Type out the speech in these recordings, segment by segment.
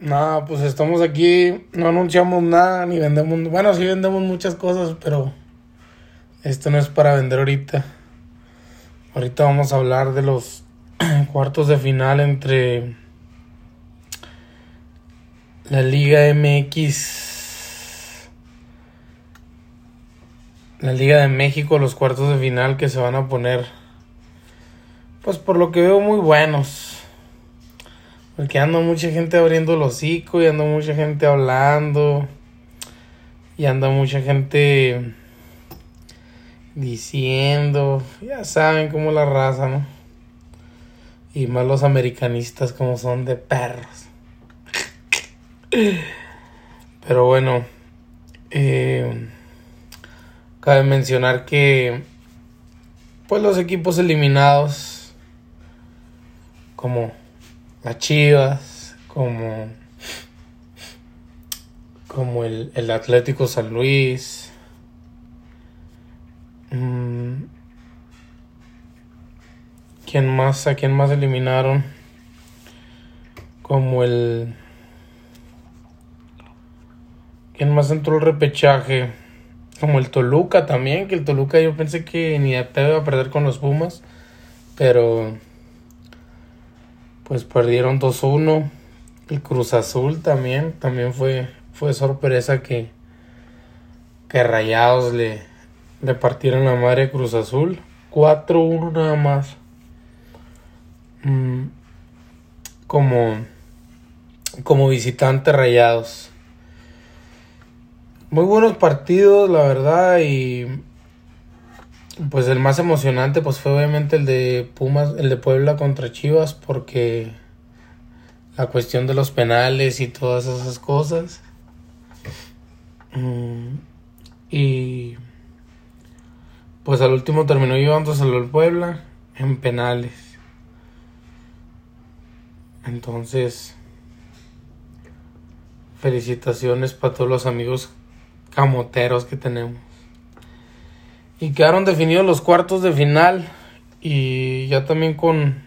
No, pues estamos aquí, no anunciamos nada, ni vendemos, bueno, sí vendemos muchas cosas, pero esto no es para vender ahorita. Ahorita vamos a hablar de los cuartos de final entre la Liga MX, la Liga de México, los cuartos de final que se van a poner, pues por lo que veo muy buenos. Porque anda mucha gente abriendo el hocico y anda mucha gente hablando. Y anda mucha gente diciendo. Ya saben cómo la raza, ¿no? Y más los americanistas como son de perros. Pero bueno. Eh, cabe mencionar que pues los equipos eliminados como Chivas, como, como el, el Atlético San Luis. Mm, ¿Quién más? ¿A quién más eliminaron? Como el... ¿Quién más entró el repechaje? Como el Toluca también, que el Toluca yo pensé que ni te iba a perder con los Pumas, pero pues perdieron 2-1. El Cruz Azul también, también fue, fue sorpresa que, que Rayados le, le partieron la madre Cruz Azul. 4-1 nada más. Mm, como, como visitante Rayados. Muy buenos partidos, la verdad, y pues el más emocionante pues fue obviamente el de Pumas, el de Puebla contra Chivas porque la cuestión de los penales y todas esas cosas. Mm, y pues al último terminó llevándoselo el Puebla en penales. Entonces, felicitaciones para todos los amigos camoteros que tenemos. Y quedaron definidos los cuartos de final y ya también con,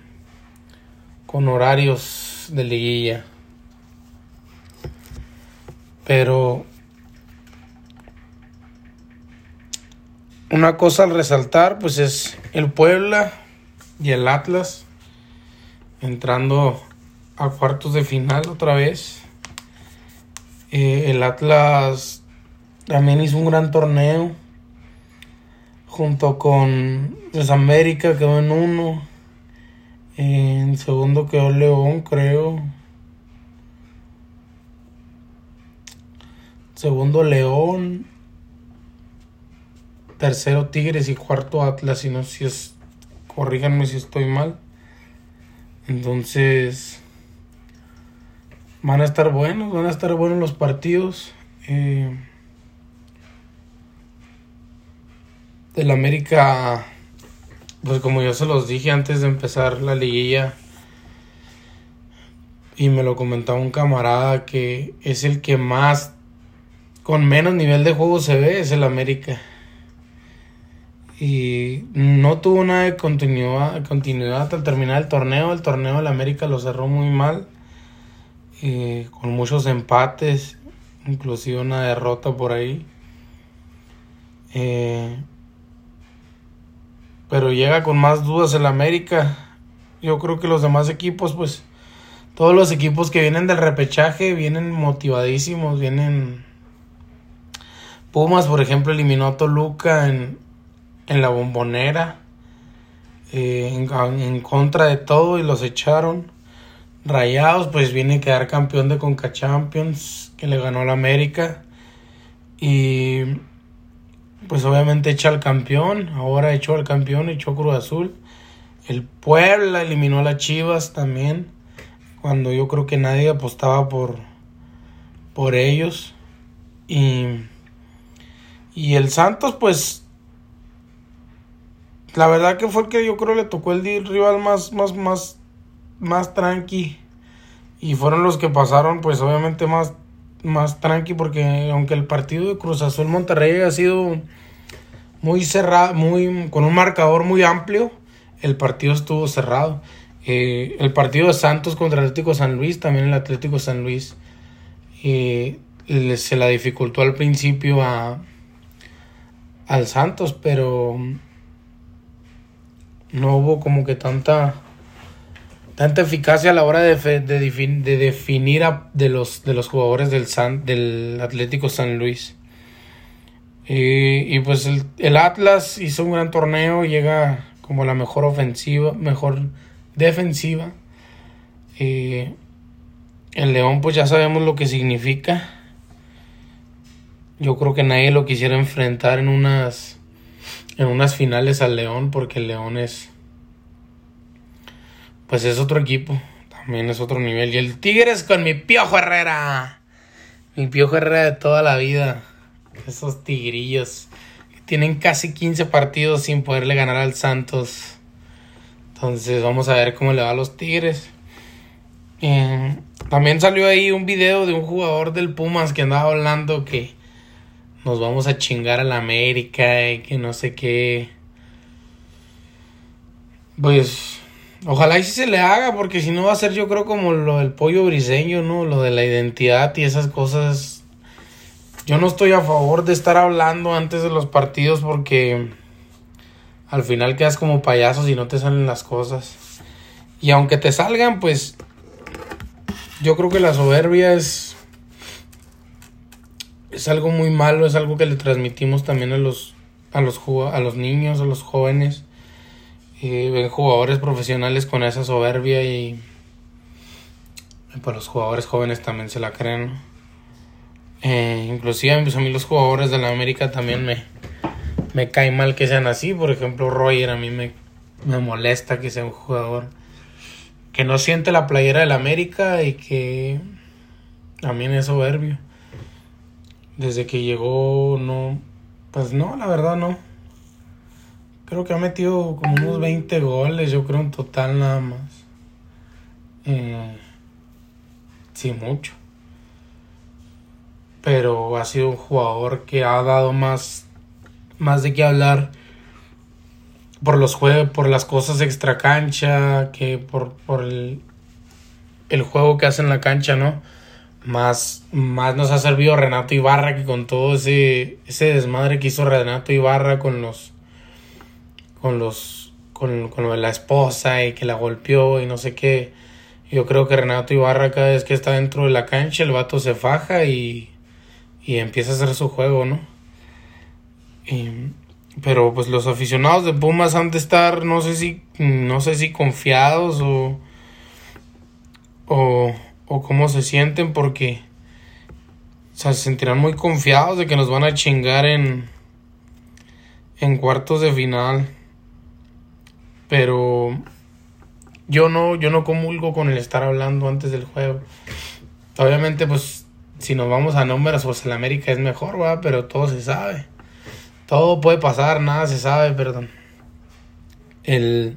con horarios de liguilla. Pero una cosa al resaltar pues es el Puebla y el Atlas entrando a cuartos de final otra vez. Eh, el Atlas también hizo un gran torneo junto con pues, América quedó en uno. En segundo quedó León, creo. Segundo León. Tercero Tigres y cuarto Atlas. Y no si es. Corríganme si estoy mal. Entonces. Van a estar buenos. Van a estar buenos los partidos. Eh, del América, pues como yo se los dije antes de empezar la liguilla, y me lo comentaba un camarada que es el que más, con menos nivel de juego se ve, es el América. Y no tuvo nada de continuidad, continuidad al terminar el torneo. El torneo del América lo cerró muy mal, con muchos empates, inclusive una derrota por ahí. Eh, pero llega con más dudas el América. Yo creo que los demás equipos, pues, todos los equipos que vienen del repechaje vienen motivadísimos, vienen... Pumas, por ejemplo, eliminó a Toluca en, en la bombonera, eh, en, en, contra de todo y los echaron. Rayados, pues viene a quedar campeón de Conca Champions, que le ganó al América. Y pues obviamente echa al campeón, ahora echó al campeón, echó Cruz Azul. El Puebla eliminó a las Chivas también, cuando yo creo que nadie apostaba por, por ellos. Y, y el Santos, pues, la verdad que fue el que yo creo le tocó el rival más, más, más, más tranqui. Y fueron los que pasaron, pues obviamente más más tranqui porque aunque el partido de Cruz Azul Monterrey ha sido muy cerrado, muy con un marcador muy amplio, el partido estuvo cerrado. Eh, el partido de Santos contra Atlético San Luis, también el Atlético San Luis eh, se la dificultó al principio a, al Santos, pero no hubo como que tanta tanta eficacia a la hora de, de, definir a, de, los, de los jugadores del, San, del Atlético San Luis. y pues el, el, Atlas hizo un gran torneo, llega como la mejor ofensiva, mejor defensiva. el León pues ya sabemos lo que significa. Yo creo que nadie lo quisiera enfrentar en unas en unas finales al León porque el León es pues es otro equipo, también es otro nivel y el Tigres con mi Piojo Herrera. Mi Piojo Herrera de toda la vida. Esos tigrillos tienen casi 15 partidos sin poderle ganar al Santos. Entonces vamos a ver cómo le va a los Tigres. Eh, también salió ahí un video de un jugador del Pumas que andaba hablando que nos vamos a chingar a la América y que no sé qué. Pues ojalá y si se le haga, porque si no va a ser yo creo como lo del pollo briseño, ¿no? Lo de la identidad y esas cosas. Yo no estoy a favor de estar hablando antes de los partidos porque al final quedas como payasos y no te salen las cosas. Y aunque te salgan, pues yo creo que la soberbia es es algo muy malo, es algo que le transmitimos también a los a los a los niños, a los jóvenes. Y ven jugadores profesionales con esa soberbia y, pues los jugadores jóvenes también se la creen. Eh, inclusive pues, a mí los jugadores de la América también me, me cae mal que sean así. Por ejemplo, Roger a mí me, me molesta que sea un jugador que no siente la playera del América y que también es soberbio. Desde que llegó, no. Pues no, la verdad no. Creo que ha metido como unos 20 goles, yo creo en total nada más. Eh, sí, mucho. Pero ha sido un jugador que ha dado más más de qué hablar por los juegos, por las cosas extra cancha, que por, por el, el, juego que hace en la cancha, ¿no? Más, más nos ha servido Renato Ibarra que con todo ese, ese desmadre que hizo Renato Ibarra con los con los con, con lo de la esposa y que la golpeó y no sé qué. Yo creo que Renato Ibarra cada vez que está dentro de la cancha el vato se faja y, y empieza a hacer su juego, ¿no? pero pues los aficionados de Pumas han de estar, no sé si, no sé si confiados o, o, o cómo se sienten porque se sentirán muy confiados de que nos van a chingar en, en cuartos de final. Pero yo no, yo no comulgo con el estar hablando antes del juego. Obviamente, pues, si nos vamos a números, pues el América es mejor, va, pero todo se sabe. Todo puede pasar, nada se sabe, perdón. El,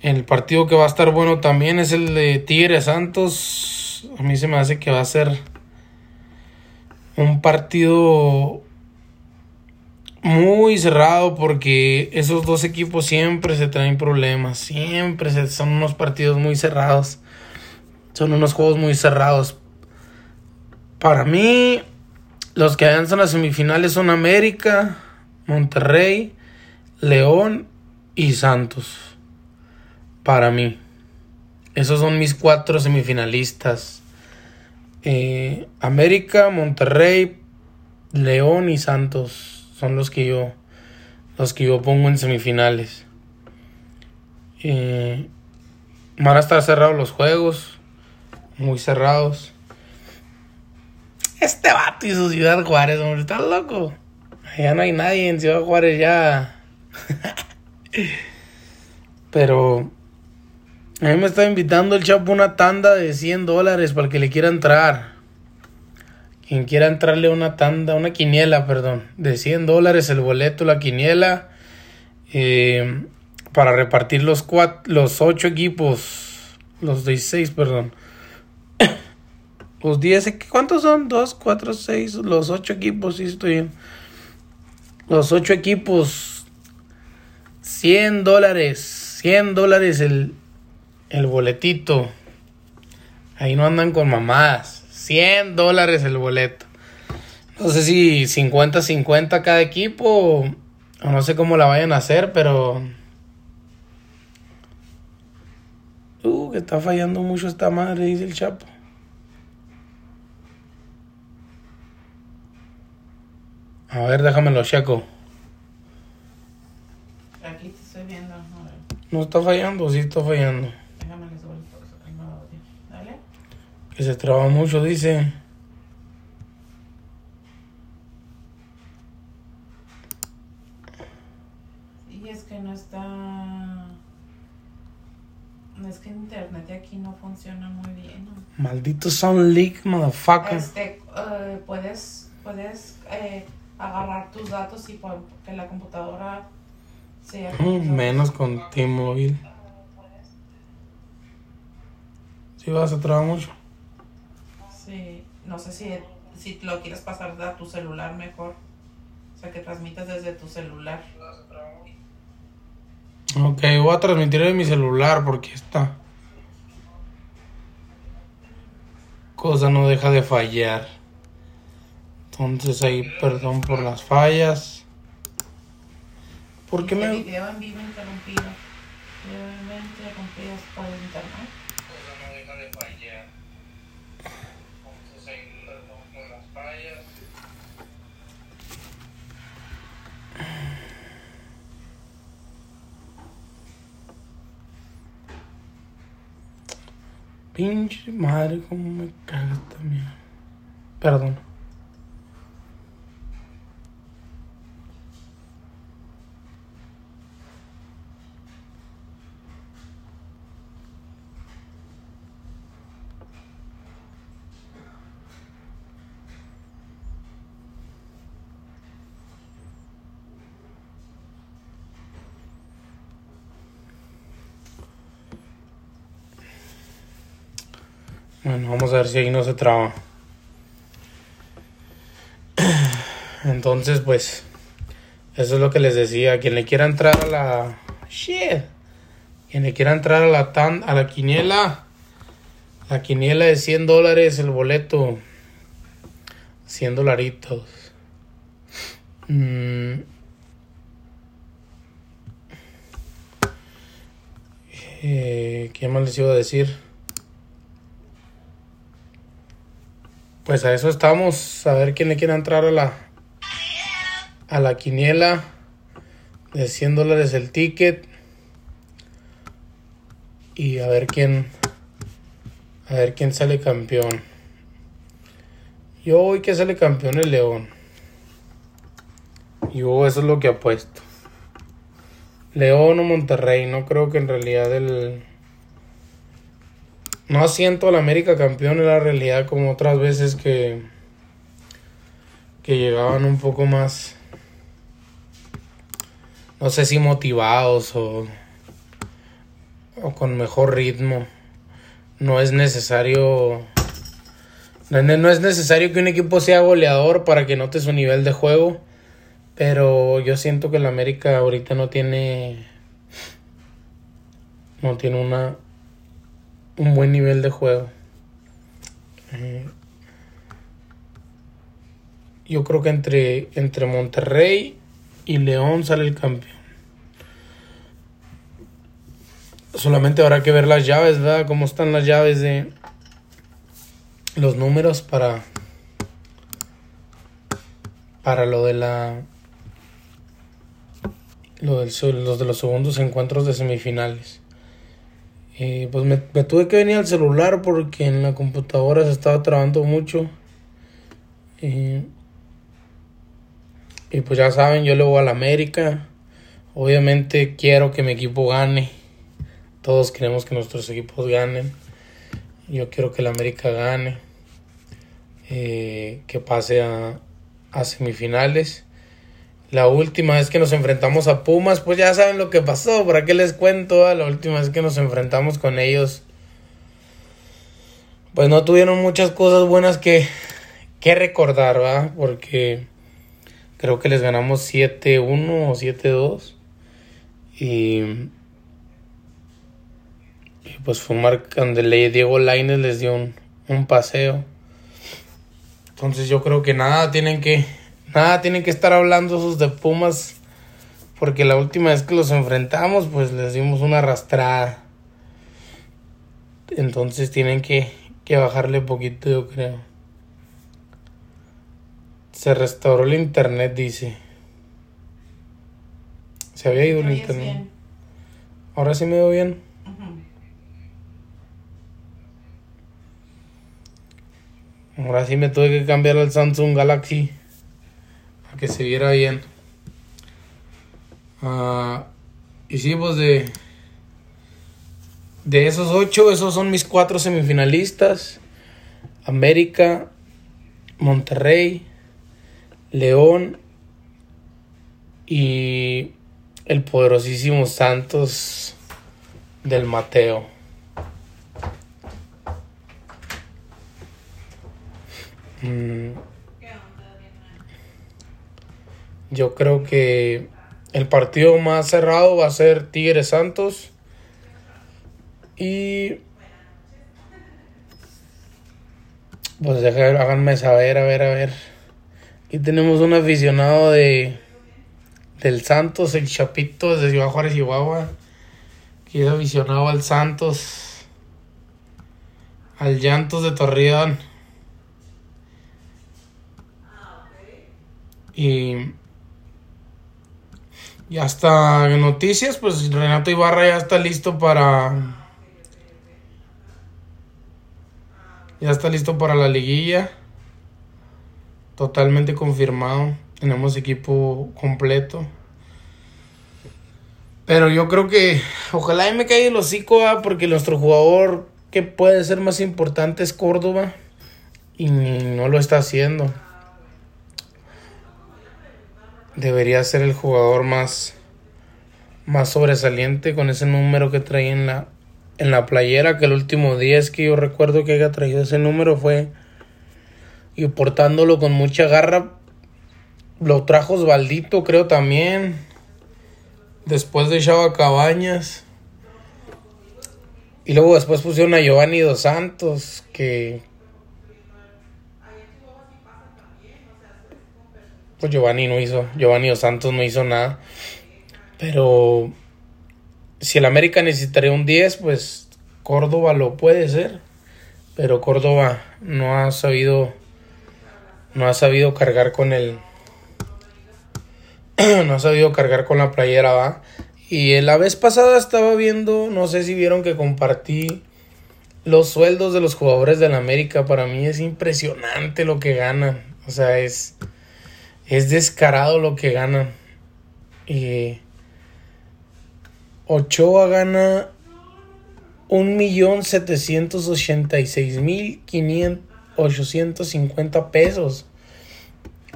el partido que va a estar bueno también es el de Tigre Santos. A mí se me hace que va a ser un partido muy cerrado porque esos dos equipos siempre se traen problemas, siempre son unos partidos muy cerrados, son unos juegos muy cerrados. Para mí, los que avanzan a semifinales son América, Monterrey, León y Santos. Para mí. Esos son mis cuatro semifinalistas. Eh, América, Monterrey, León y Santos son los que yo los que yo pongo en semifinales. Eh, van a estar cerrados los juegos, muy cerrados. Este vato y su Ciudad Juárez, hombre, está loco. Ya no hay nadie en Ciudad Juárez ya. Pero a mí me está invitando el Chapo una tanda de 100 dólares para el que le quiera entrar. Quien quiera entrarle una tanda, una quiniela, perdón, de 100 dólares el boleto, la quiniela, eh, para repartir los, cuatro, los 8 equipos, los 16, perdón. Los 10, ¿cuántos son? 2, 4, 6, los 8 equipos, sí estoy bien. Los 8 equipos, 100 dólares, 100 dólares el, el boletito. Ahí no andan con mamadas. 100 dólares el boleto. No sé si 50-50 cada equipo o no sé cómo la vayan a hacer, pero... Uh, que está fallando mucho esta madre, dice el Chapo. A ver, déjamelo, checo. Aquí te estoy viendo. No está fallando, sí está fallando. déjame le subo el el audio. Dale. Que se traba mucho, dice. Y es que no está. No es que internet de aquí no funciona muy bien. ¿no? Maldito Sound Leak, motherfucker. Este, eh, puedes puedes eh, agarrar tus datos y por, que la computadora sea. Mm, Menos con T-Mobile. Si vas a trabar mucho. Sí, no sé si, si lo quieres pasar a tu celular mejor. O sea, que transmitas desde tu celular. Ok, voy a transmitir de mi celular porque esta cosa no deja de fallar. Entonces ahí, perdón por las fallas. ¿Por qué me...? Video en vivo interrumpido. En interrumpido por el internet. cosa no deja de fallar. Entonces ahí, perdón por las fallas. Pinche madre, cómo me caga esta mierda. Bueno, vamos a ver si ahí no se traba. Entonces, pues, eso es lo que les decía. Quien le quiera entrar a la. Shit. Quien le quiera entrar a la tan, a la quiniela. La quiniela de 100 dólares el boleto. 100 dolaritos. Mm. Eh, ¿Qué más les iba a decir? Pues a eso estamos. A ver quién le quiere entrar a la. A la quiniela. De 100 dólares el ticket. Y a ver quién. A ver quién sale campeón. Yo voy que sale campeón el León. Yo eso es lo que apuesto. León o Monterrey. No creo que en realidad el. No siento al América campeón en la realidad como otras veces que. que llegaban un poco más. No sé si motivados o. o con mejor ritmo. No es necesario. No es- necesario que un equipo sea goleador para que note su nivel de juego. Pero yo siento que el América ahorita no tiene. No tiene una. Un buen nivel de juego. Eh, yo creo que entre, entre Monterrey y León sale el campeón. Solamente habrá que ver las llaves, ¿verdad? Cómo están las llaves de los números para para lo de la lo del, los de los segundos encuentros de semifinales. Eh, pues me, me tuve que venir al celular porque en la computadora se estaba trabando mucho. Eh, y pues ya saben, yo le voy a la América. Obviamente quiero que mi equipo gane. Todos queremos que nuestros equipos ganen. Yo quiero que la América gane. eh, que pase a, a semifinales. La última vez que nos enfrentamos a Pumas, pues ya saben lo que pasó. ¿Para qué les cuento? La última vez que nos enfrentamos con ellos, pues no tuvieron muchas cosas buenas que, que recordar, ¿va? Porque creo que les ganamos 7-1 o 7-2. Y, Y pues fue donde le Diego Laines les dio un, un paseo. Entonces yo creo que nada tienen que nada tienen que estar hablando esos de Pumas porque la última vez que los enfrentamos pues les dimos una arrastrada. Entonces tienen que, que bajarle poquito yo creo. Se restauró el internet, dice. Se había ido el internet. Ahora sí me veo bien. Ahora sí me tuve que cambiar al Samsung Galaxy. Que se viera bien. Uh, y sí, pues de. De esos ocho, esos son mis cuatro semifinalistas. América, Monterrey, León y el poderosísimo Santos del Mateo. Mm. Yo creo que el partido más cerrado va a ser Tigres Santos. Y. Pues háganme saber, a ver, a ver. Aquí tenemos un aficionado de. Del Santos, el Chapito de Ciudad Juárez, Chihuahua. Que es aficionado al Santos. Al Llantos de Torreón. Y y hasta noticias, pues Renato Ibarra ya está listo para. Ya está listo para la liguilla. Totalmente confirmado. Tenemos equipo completo. Pero yo creo que ojalá y me caiga el hocico, ¿ah? porque nuestro jugador que puede ser más importante es Córdoba. Y no lo está haciendo debería ser el jugador más, más sobresaliente con ese número que trae en la, en la playera, que el último día es que yo recuerdo que haya traído ese número fue y portándolo con mucha garra. Lo trajo Osvaldito, creo también. Después de Chava Cabañas. Y luego después pusieron a Giovanni Dos Santos, que, pues Giovanni no hizo, Giovanni Dos Santos no hizo nada. Pero si el América necesitaría un 10, pues Córdoba lo puede ser. Pero Córdoba no ha sabido no ha sabido cargar con el no ha sabido cargar con la playera, va. Y la vez pasada estaba viendo, no sé si vieron que compartí los sueldos de los jugadores del América. Para mí es impresionante lo que ganan. O sea, es es descarado lo que ganan. Ochoa gana un millón setecientos ochenta y seis mil ochocientos cincuenta pesos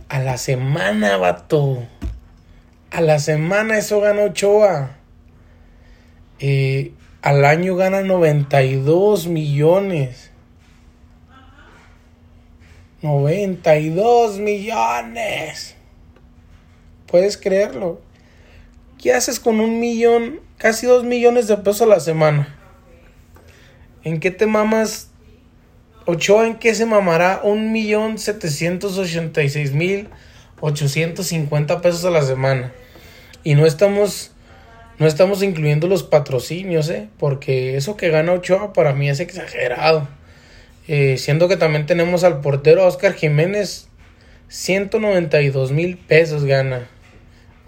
a la semana, vato. A la semana eso gana Ochoa. Eh, al año gana 92 millones. 92 millones. ¿Puedes creerlo? ¿Qué haces con un millón, casi dos millones de pesos a la semana? ¿En qué te mamas? Ochoa, ¿en qué se mamará un millón setecientos ochenta y seis mil ochocientos cincuenta pesos a la semana? Y no estamos, no estamos incluyendo los patrocinios, ¿eh? Porque eso que gana Ochoa para mí es exagerado. Eh, siendo que también tenemos al portero Oscar Jiménez, 192 mil pesos gana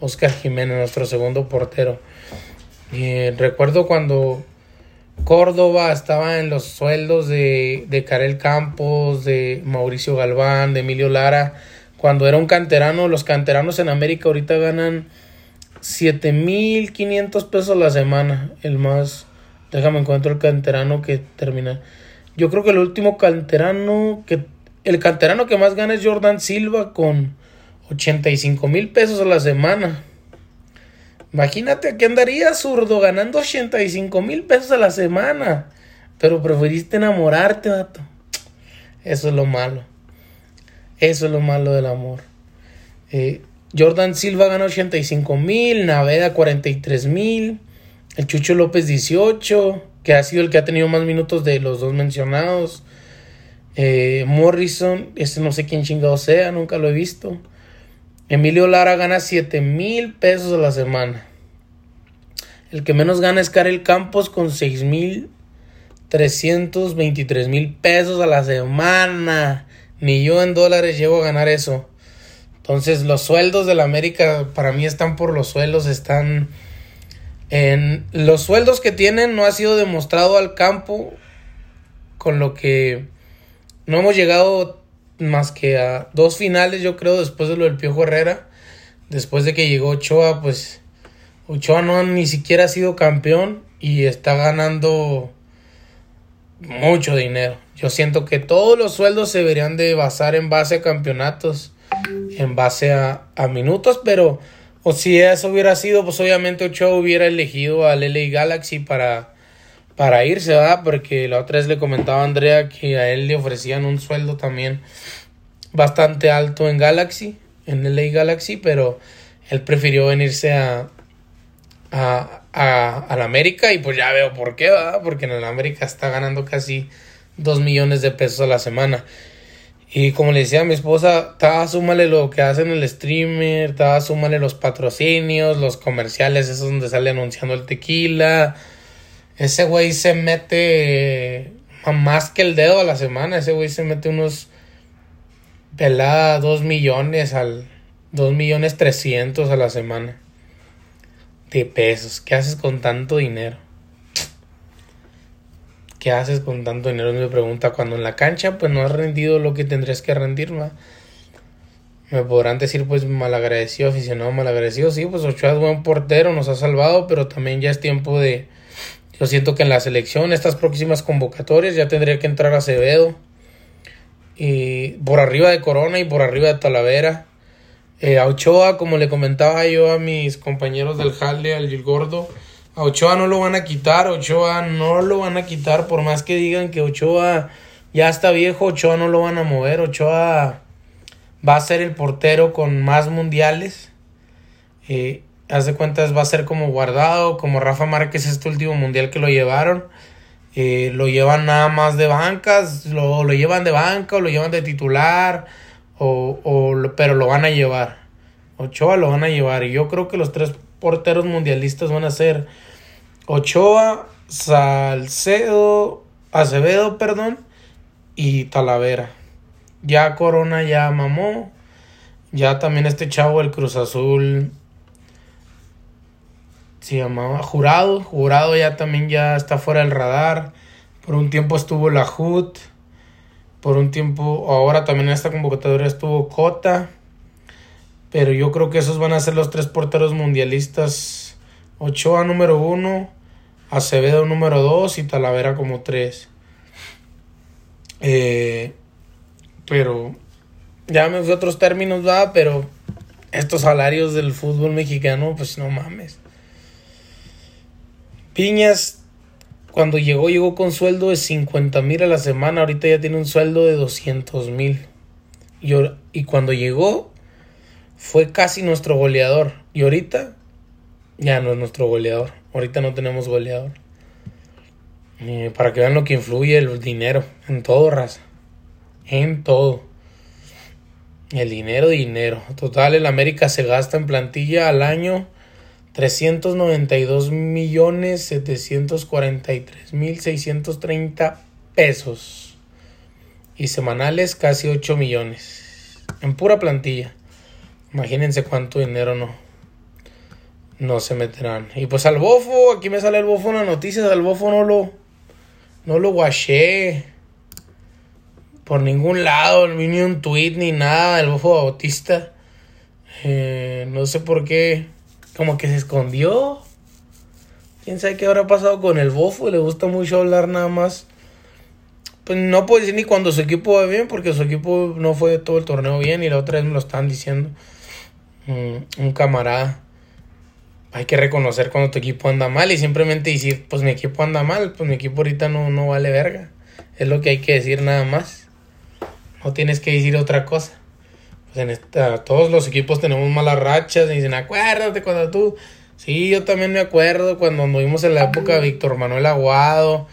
Oscar Jiménez, nuestro segundo portero. Y recuerdo cuando Córdoba estaba en los sueldos de, de Karel Campos, de Mauricio Galván, de Emilio Lara. Cuando era un canterano, los canteranos en América ahorita ganan mil 7500 pesos la semana. El más, déjame encuentro el canterano que termina. Yo creo que el último canterano que el canterano que más gana es Jordan Silva con 85 mil pesos a la semana. Imagínate aquí andaría zurdo ganando 85 mil pesos a la semana. Pero preferiste enamorarte, vato. Eso es lo malo. Eso es lo malo del amor. Eh, Jordan Silva gana 85 mil, Naveda 43 mil, el Chucho López 18, que ha sido el que ha tenido más minutos de los dos mencionados. Eh, Morrison, este no sé quién chingado sea, nunca lo he visto. Emilio Lara gana 7 mil pesos a la semana. El que menos gana es Karel Campos con 6 mil 323 mil pesos a la semana. Ni yo en dólares llego a ganar eso. Entonces los sueldos de la América para mí están por los sueldos, están en los sueldos que tienen no ha sido demostrado al campo con lo que no hemos llegado más que a dos finales, yo creo, después de lo del Piojo Herrera. Después de que llegó Ochoa, pues Ochoa no ni siquiera ha sido campeón y está ganando mucho dinero. Yo siento que todos los sueldos se deberían de basar en base a campeonatos, en base a, a minutos, pero o si eso hubiera sido, pues obviamente Ochoa hubiera elegido al LA Galaxy para para irse, ¿verdad? Porque la otra vez le comentaba a Andrea que a él le ofrecían un sueldo también bastante alto en Galaxy, en LA Galaxy, pero él prefirió venirse a, a, a, la América y pues ya veo por qué, ¿verdad? Porque en el América está ganando casi 2 millones de pesos a la semana. Y como le decía a mi esposa, estaba súmale lo que hacen el streamer, estaba súmale los patrocinios, los comerciales, esos donde sale anunciando el tequila, ese güey se mete más que el dedo a la semana. Ese güey se mete unos pelada dos millones al dos millones trescientos a la semana de pesos. ¿Qué haces con tanto dinero? ¿Qué haces con tanto dinero? Me pregunta. Cuando en la cancha pues no has rendido lo que tendrías que rendir. Me podrán decir pues malagradecido, aficionado malagradecido. Sí, pues Ochoa es buen portero, nos ha salvado, pero también ya es tiempo de yo siento que en la selección, estas próximas convocatorias, ya tendría que entrar Acevedo. Y por arriba de Corona y por arriba de Talavera. Eh, a Ochoa, como le comentaba yo a mis compañeros del Jalde, al Gordo, a Ochoa no lo van a quitar, Ochoa no lo van a quitar, por más que digan que Ochoa ya está viejo, Ochoa no lo van a mover, Ochoa va a ser el portero con más mundiales. Eh, haz de cuentas va a ser como guardado, como Rafa Márquez este último mundial que lo llevaron. Eh, lo llevan nada más de bancas, lo, lo, llevan de banca o lo llevan de titular, o, o, pero lo van a llevar. Ochoa lo van a llevar. Y yo creo que los tres porteros mundialistas van a ser Ochoa, Salcedo, Acevedo, perdón, y Talavera. Ya Corona ya mamó. Ya también este chavo, el Cruz Azul, se llamaba Jurado. Jurado ya también ya está fuera del radar. Por un tiempo estuvo la HUT. Por un tiempo, ahora también en esta convocatoria estuvo Cota. Pero yo creo que esos van a ser los tres porteros mundialistas. Ochoa número uno, Acevedo número dos y Talavera como tres. Eh, pero ya me fui a otros términos, va, pero estos salarios del fútbol mexicano, pues no mames. Piñas, cuando llegó, llegó con sueldo de 50 mil a la semana. Ahorita ya tiene un sueldo de 200 mil. Y, y cuando llegó, fue casi nuestro goleador. Y ahorita, ya no es nuestro goleador. Ahorita no tenemos goleador. Eh, para que vean lo que influye el dinero. En todo, raza. En todo. El dinero, dinero. Total, el América se gasta en plantilla al año 392 millones 743 mil 630 pesos. Y semanales casi 8 millones. En pura plantilla. Imagínense cuánto dinero no. No se meterán. Y pues al bofo, aquí me sale el bofo en las noticias. Al bofo no lo. No lo guaché. Por ningún lado. Ni un tweet ni nada. El bofo bautista. Eh, no sé por qué como que se escondió. Quién sabe qué habrá pasado con el bofo. Le gusta mucho hablar nada más. Pues no puedo decir ni cuando su equipo va bien, porque su equipo no fue todo el torneo bien. Y la otra vez me lo están diciendo. Un camarada. Hay que reconocer cuando tu equipo anda mal y simplemente decir, pues mi equipo anda mal, pues mi equipo ahorita no, no vale verga. Es lo que hay que decir nada más. No tienes que decir otra cosa en esta, todos los equipos tenemos malas rachas y dicen, acuérdate cuando tú Sí, yo también me acuerdo cuando anduvimos en la época de Víctor Manuel Aguado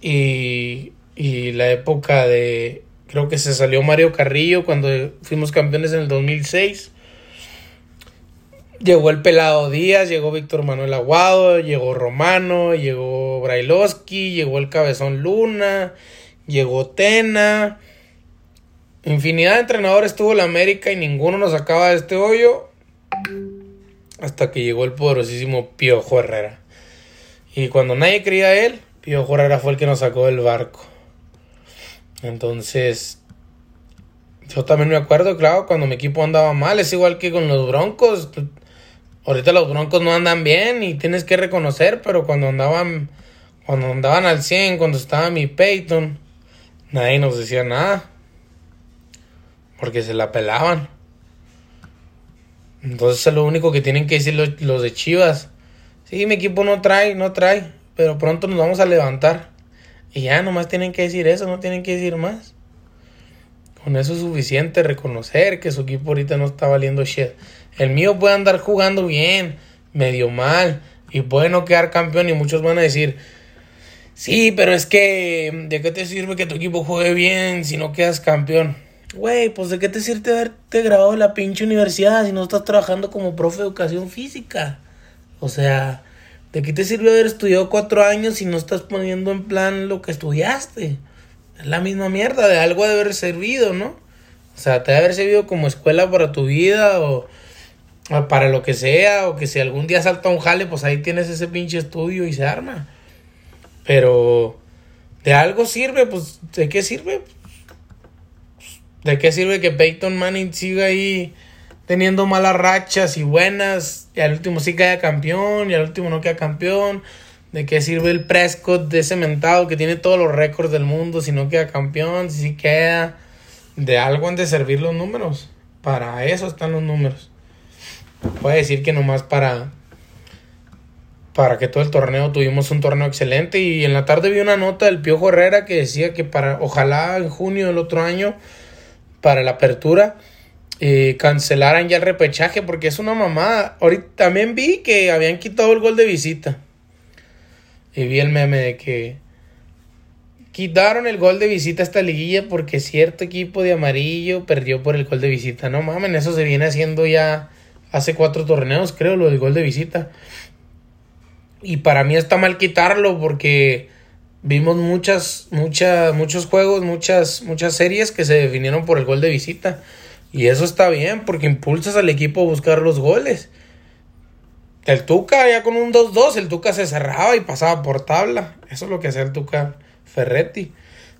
y, y la época de, creo que se salió Mario Carrillo cuando fuimos campeones en el 2006. Llegó el Pelado Díaz, llegó Víctor Manuel Aguado, llegó Romano, llegó Brailovsky, llegó el Cabezón Luna, llegó Tena. Infinidad de entrenadores tuvo la América y ninguno nos sacaba de este hoyo hasta que llegó el poderosísimo Piojo Herrera. Y cuando nadie creía a él, Piojo Herrera fue el que nos sacó del barco. Entonces, yo también me acuerdo, claro, cuando mi equipo andaba mal, es igual que con los Broncos. Ahorita los Broncos no andan bien y tienes que reconocer, pero cuando andaban cuando andaban al 100, cuando estaba mi Peyton, nadie nos decía nada. Porque se la pelaban. Entonces es lo único que tienen que decir los, de Chivas. Sí, mi equipo no trae, no trae, pero pronto nos vamos a levantar. Y ya nomás tienen que decir eso, no tienen que decir más. Con eso es suficiente reconocer que su equipo ahorita no está valiendo shit. El mío puede andar jugando bien, medio mal, y puede no quedar campeón. Y muchos van a decir, sí, pero es que, ¿de qué te sirve que tu equipo juegue bien si no quedas campeón? Güey, pues de qué te sirve haberte grabado en la pinche universidad si no estás trabajando como profe de educación física. O sea, ¿de qué te sirve haber estudiado cuatro años si no estás poniendo en plan lo que estudiaste? Es la misma mierda, de algo de haber servido, ¿no? O sea, te debe haber servido como escuela para tu vida o, para lo que sea, o que si algún día salta un jale, pues ahí tienes ese pinche estudio y se arma. Pero de algo sirve, pues ¿de qué sirve? ¿De qué sirve que Peyton Manning siga ahí teniendo malas rachas y buenas y al último sí queda campeón y al último no queda campeón? ¿De qué sirve el Prescott de ese mentado que tiene todos los récords del mundo si no queda campeón, si sí queda? De algo han de servir los números. Para eso están los números. Puede decir que nomás para para que todo el torneo tuvimos un torneo excelente y en la tarde vi una nota del Piojo Herrera que decía que para ojalá en junio del otro año para la apertura eh, cancelaran ya el repechaje porque es una mamada. Ahorita también vi que habían quitado el gol de visita. Y vi el meme de que quitaron el gol de visita a esta liguilla porque cierto equipo de amarillo perdió por el gol de visita. No mamen, eso se viene haciendo ya hace cuatro torneos, creo, lo del gol de visita. Y para mí está mal quitarlo porque vimos muchas, muchas, muchos juegos, muchas, muchas series que se definieron por el gol de visita. Y eso está bien porque impulsas al equipo a buscar los goles. El Tuca ya con un 2-2, el Tuca se cerraba y pasaba por tabla. Eso es lo que hacía el Tuca Ferretti.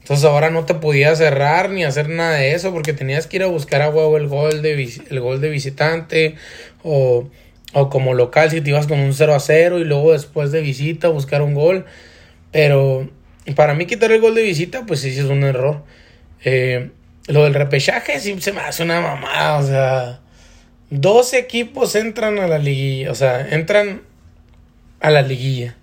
Entonces ahora no te podías cerrar ni hacer nada de eso porque tenías que ir a buscar a huevo el gol de, el gol de visitante o, o como local si te ibas con un 0 a 0 y luego después de visita buscar un gol. Pero para mí quitar el gol de visita, pues sí, es un error. Eh, lo del repechaje sí se me hace una mamada, o sea, dos equipos entran a la liguilla, o sea, entran a la liguilla.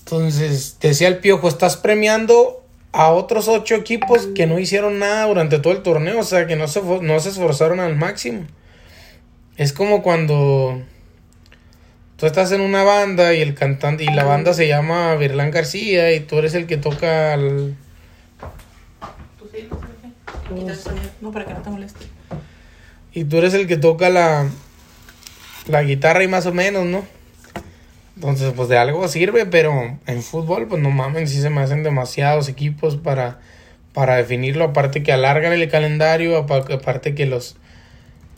Entonces, decía el Piojo, estás premiando a otros ocho equipos que no hicieron nada durante todo el torneo, o sea, que no se, no se esforzaron al máximo. Es como cuando tú estás en una banda y el cantante y la banda se llama Virlán García y tú eres el que toca el... No, para que no te moleste. Y tú eres el que toca la, la guitarra y más o menos, ¿no? Entonces, pues de algo sirve, pero en fútbol, pues no mamen, si se me hacen demasiados equipos para, para definirlo. Aparte que alargan el calendario, aparte que los,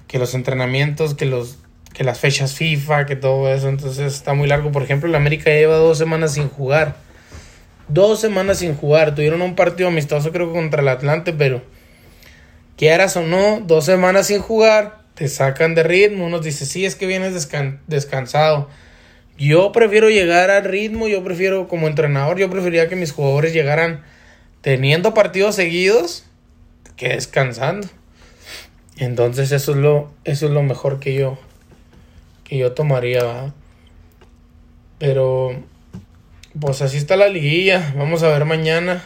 que los entrenamientos, que los que las fechas FIFA, que todo eso, entonces está muy largo. Por ejemplo, el América lleva dos semanas sin jugar. Dos semanas sin jugar. Tuvieron un partido amistoso creo contra el Atlante, pero quieras o no, dos semanas sin jugar, te sacan de ritmo. Uno dice, sí, es que vienes descansado. Yo prefiero llegar al ritmo, yo prefiero como entrenador, yo preferiría que mis jugadores llegaran teniendo partidos seguidos que descansando. Entonces eso es lo, eso es lo mejor que yo, que yo tomaría, Pero, pues así está la liguilla. Vamos a ver mañana.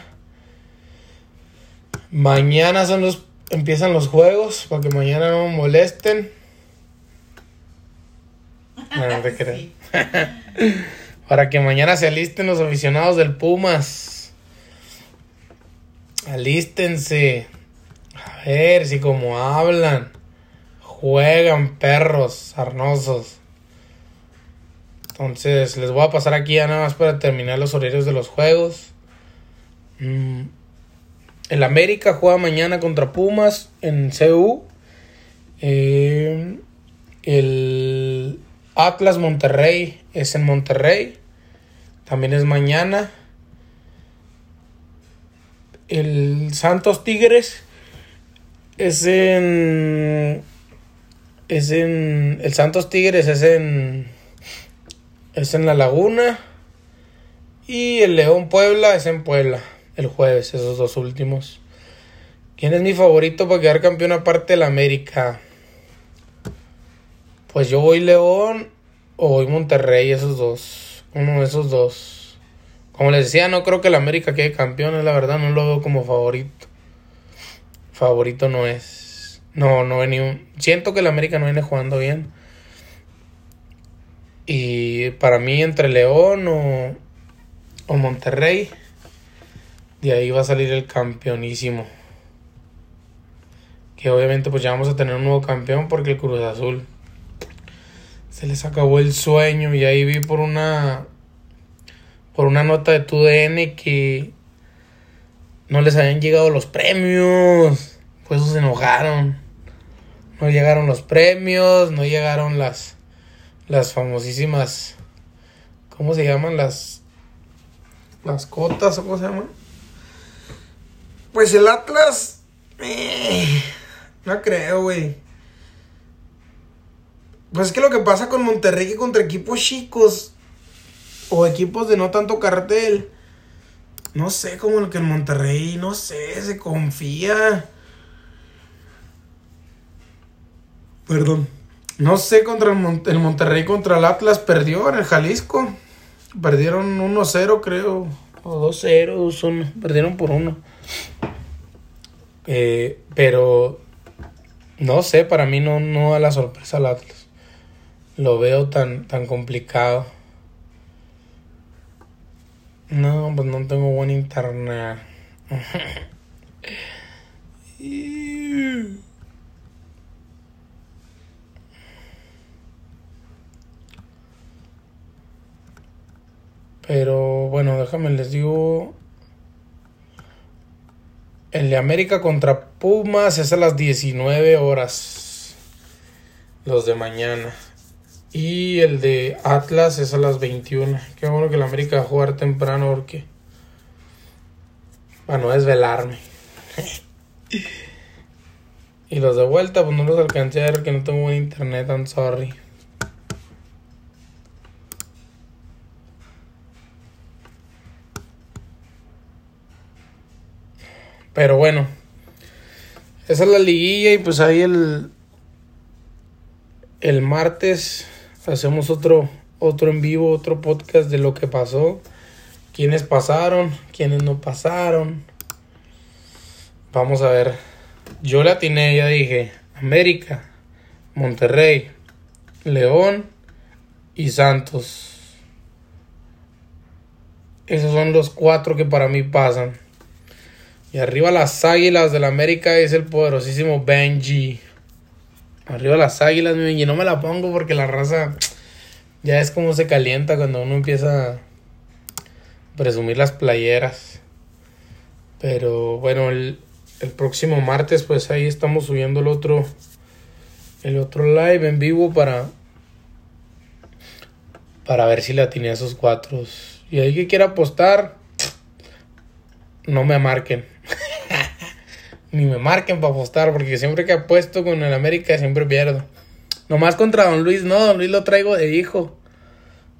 Mañana son los, empiezan los juegos, para que mañana no me molesten. No, te creas. Para que mañana se alisten los aficionados del Pumas. Alístense. A ver si como hablan. Juegan perros sarnosos. Entonces les voy a pasar aquí ya nada más para terminar los horarios de los juegos. Mm. El América juega mañana contra Pumas en CU. Eh, el Atlas Monterrey es en Monterrey. También es mañana. El Santos Tigres es en. Es en. El Santos Tigres es en. Es en La Laguna. Y el León Puebla es en Puebla. El jueves, esos dos últimos. ¿Quién es mi favorito para quedar campeón aparte del América? Pues yo voy León o voy Monterrey, esos dos. Uno de esos dos. Como les decía, no creo que el América quede campeón, la verdad, no lo veo como favorito. Favorito no es. No, no un... Siento que el América no viene jugando bien. Y para mí entre León o, o Monterrey, de ahí va a salir el campeonísimo. Que obviamente pues ya vamos a tener un nuevo campeón porque el Cruz Azul se les acabó el sueño y ahí vi por una por una nota de TUDN que no les habían llegado los premios, pues se enojaron. No llegaron los premios, no llegaron las las famosísimas ¿cómo se llaman las las cotas o cómo se llaman? Pues el Atlas eh, no creo, güey. Pues es que lo que pasa con Monterrey que contra equipos chicos o equipos de no tanto cartel, no sé, como el que en Monterrey, no sé, se confía. Perdón. No sé, contra el, Monterrey contra el Atlas perdió en el Jalisco. Perdieron 1-0, creo. O 2-0, 2-1. Perdieron por 1. Eh, pero no sé, para mí no, no da la sorpresa al Atlas lo veo tan, tan complicado. No, pues no tengo buen internet. Pero bueno, déjame les digo. El de América contra Pumas es a las 19 horas. Los de mañana. Y el de Atlas es a las 21. Qué bueno que el América va a jugar temprano porque. Para no desvelarme. y los de vuelta, pues no los alcancé a ver que no tengo buen internet, I'm sorry. Pero bueno. Esa es la liguilla y pues ahí el. El martes hacemos otro, otro en vivo, otro podcast de lo que pasó. Quiénes pasaron, quiénes no pasaron. Vamos a ver. Yo la atiné, ya dije. América, Monterrey, León y Santos. Esos son los cuatro que para mí pasan. Y arriba las águilas del América es el poderosísimo Benji. Arriba las águilas, y no me la pongo porque la raza ya es como se calienta cuando uno empieza a presumir las playeras. Pero bueno, el, próximo martes pues ahí estamos subiendo el otro el otro live en vivo para para ver si la tiene esos cuatro. Y ahí que quiera apostar, no me marquen ni me marquen para apostar, porque siempre que apuesto con el América siempre pierdo. Nomás contra Don Luis, no, Don Luis lo traigo de hijo.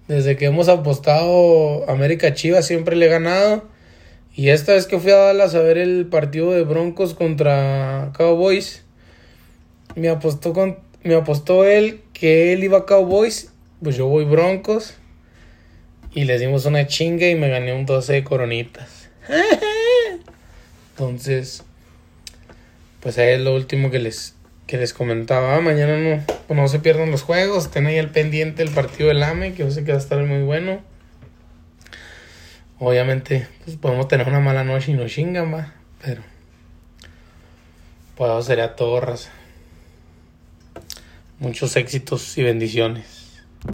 Desde que hemos apostado América Chivas siempre le he ganado. Y esta vez que fui a Dallas a ver el partido de Broncos contra Cowboys, me apostó, con, me apostó él que él iba a Cowboys, pues yo voy Broncos. Y le dimos una chinga y me gané un 12 de coronitas. Entonces, pues ahí es lo último que les, que les comentaba, ah, mañana no, pues no se pierdan los juegos, estén ahí al pendiente el partido del AME, que yo sé que va a estar muy bueno. Obviamente, pues podemos tener una mala noche y no chingan, va, pero pues sería todo, raza. Muchos éxitos y bendiciones.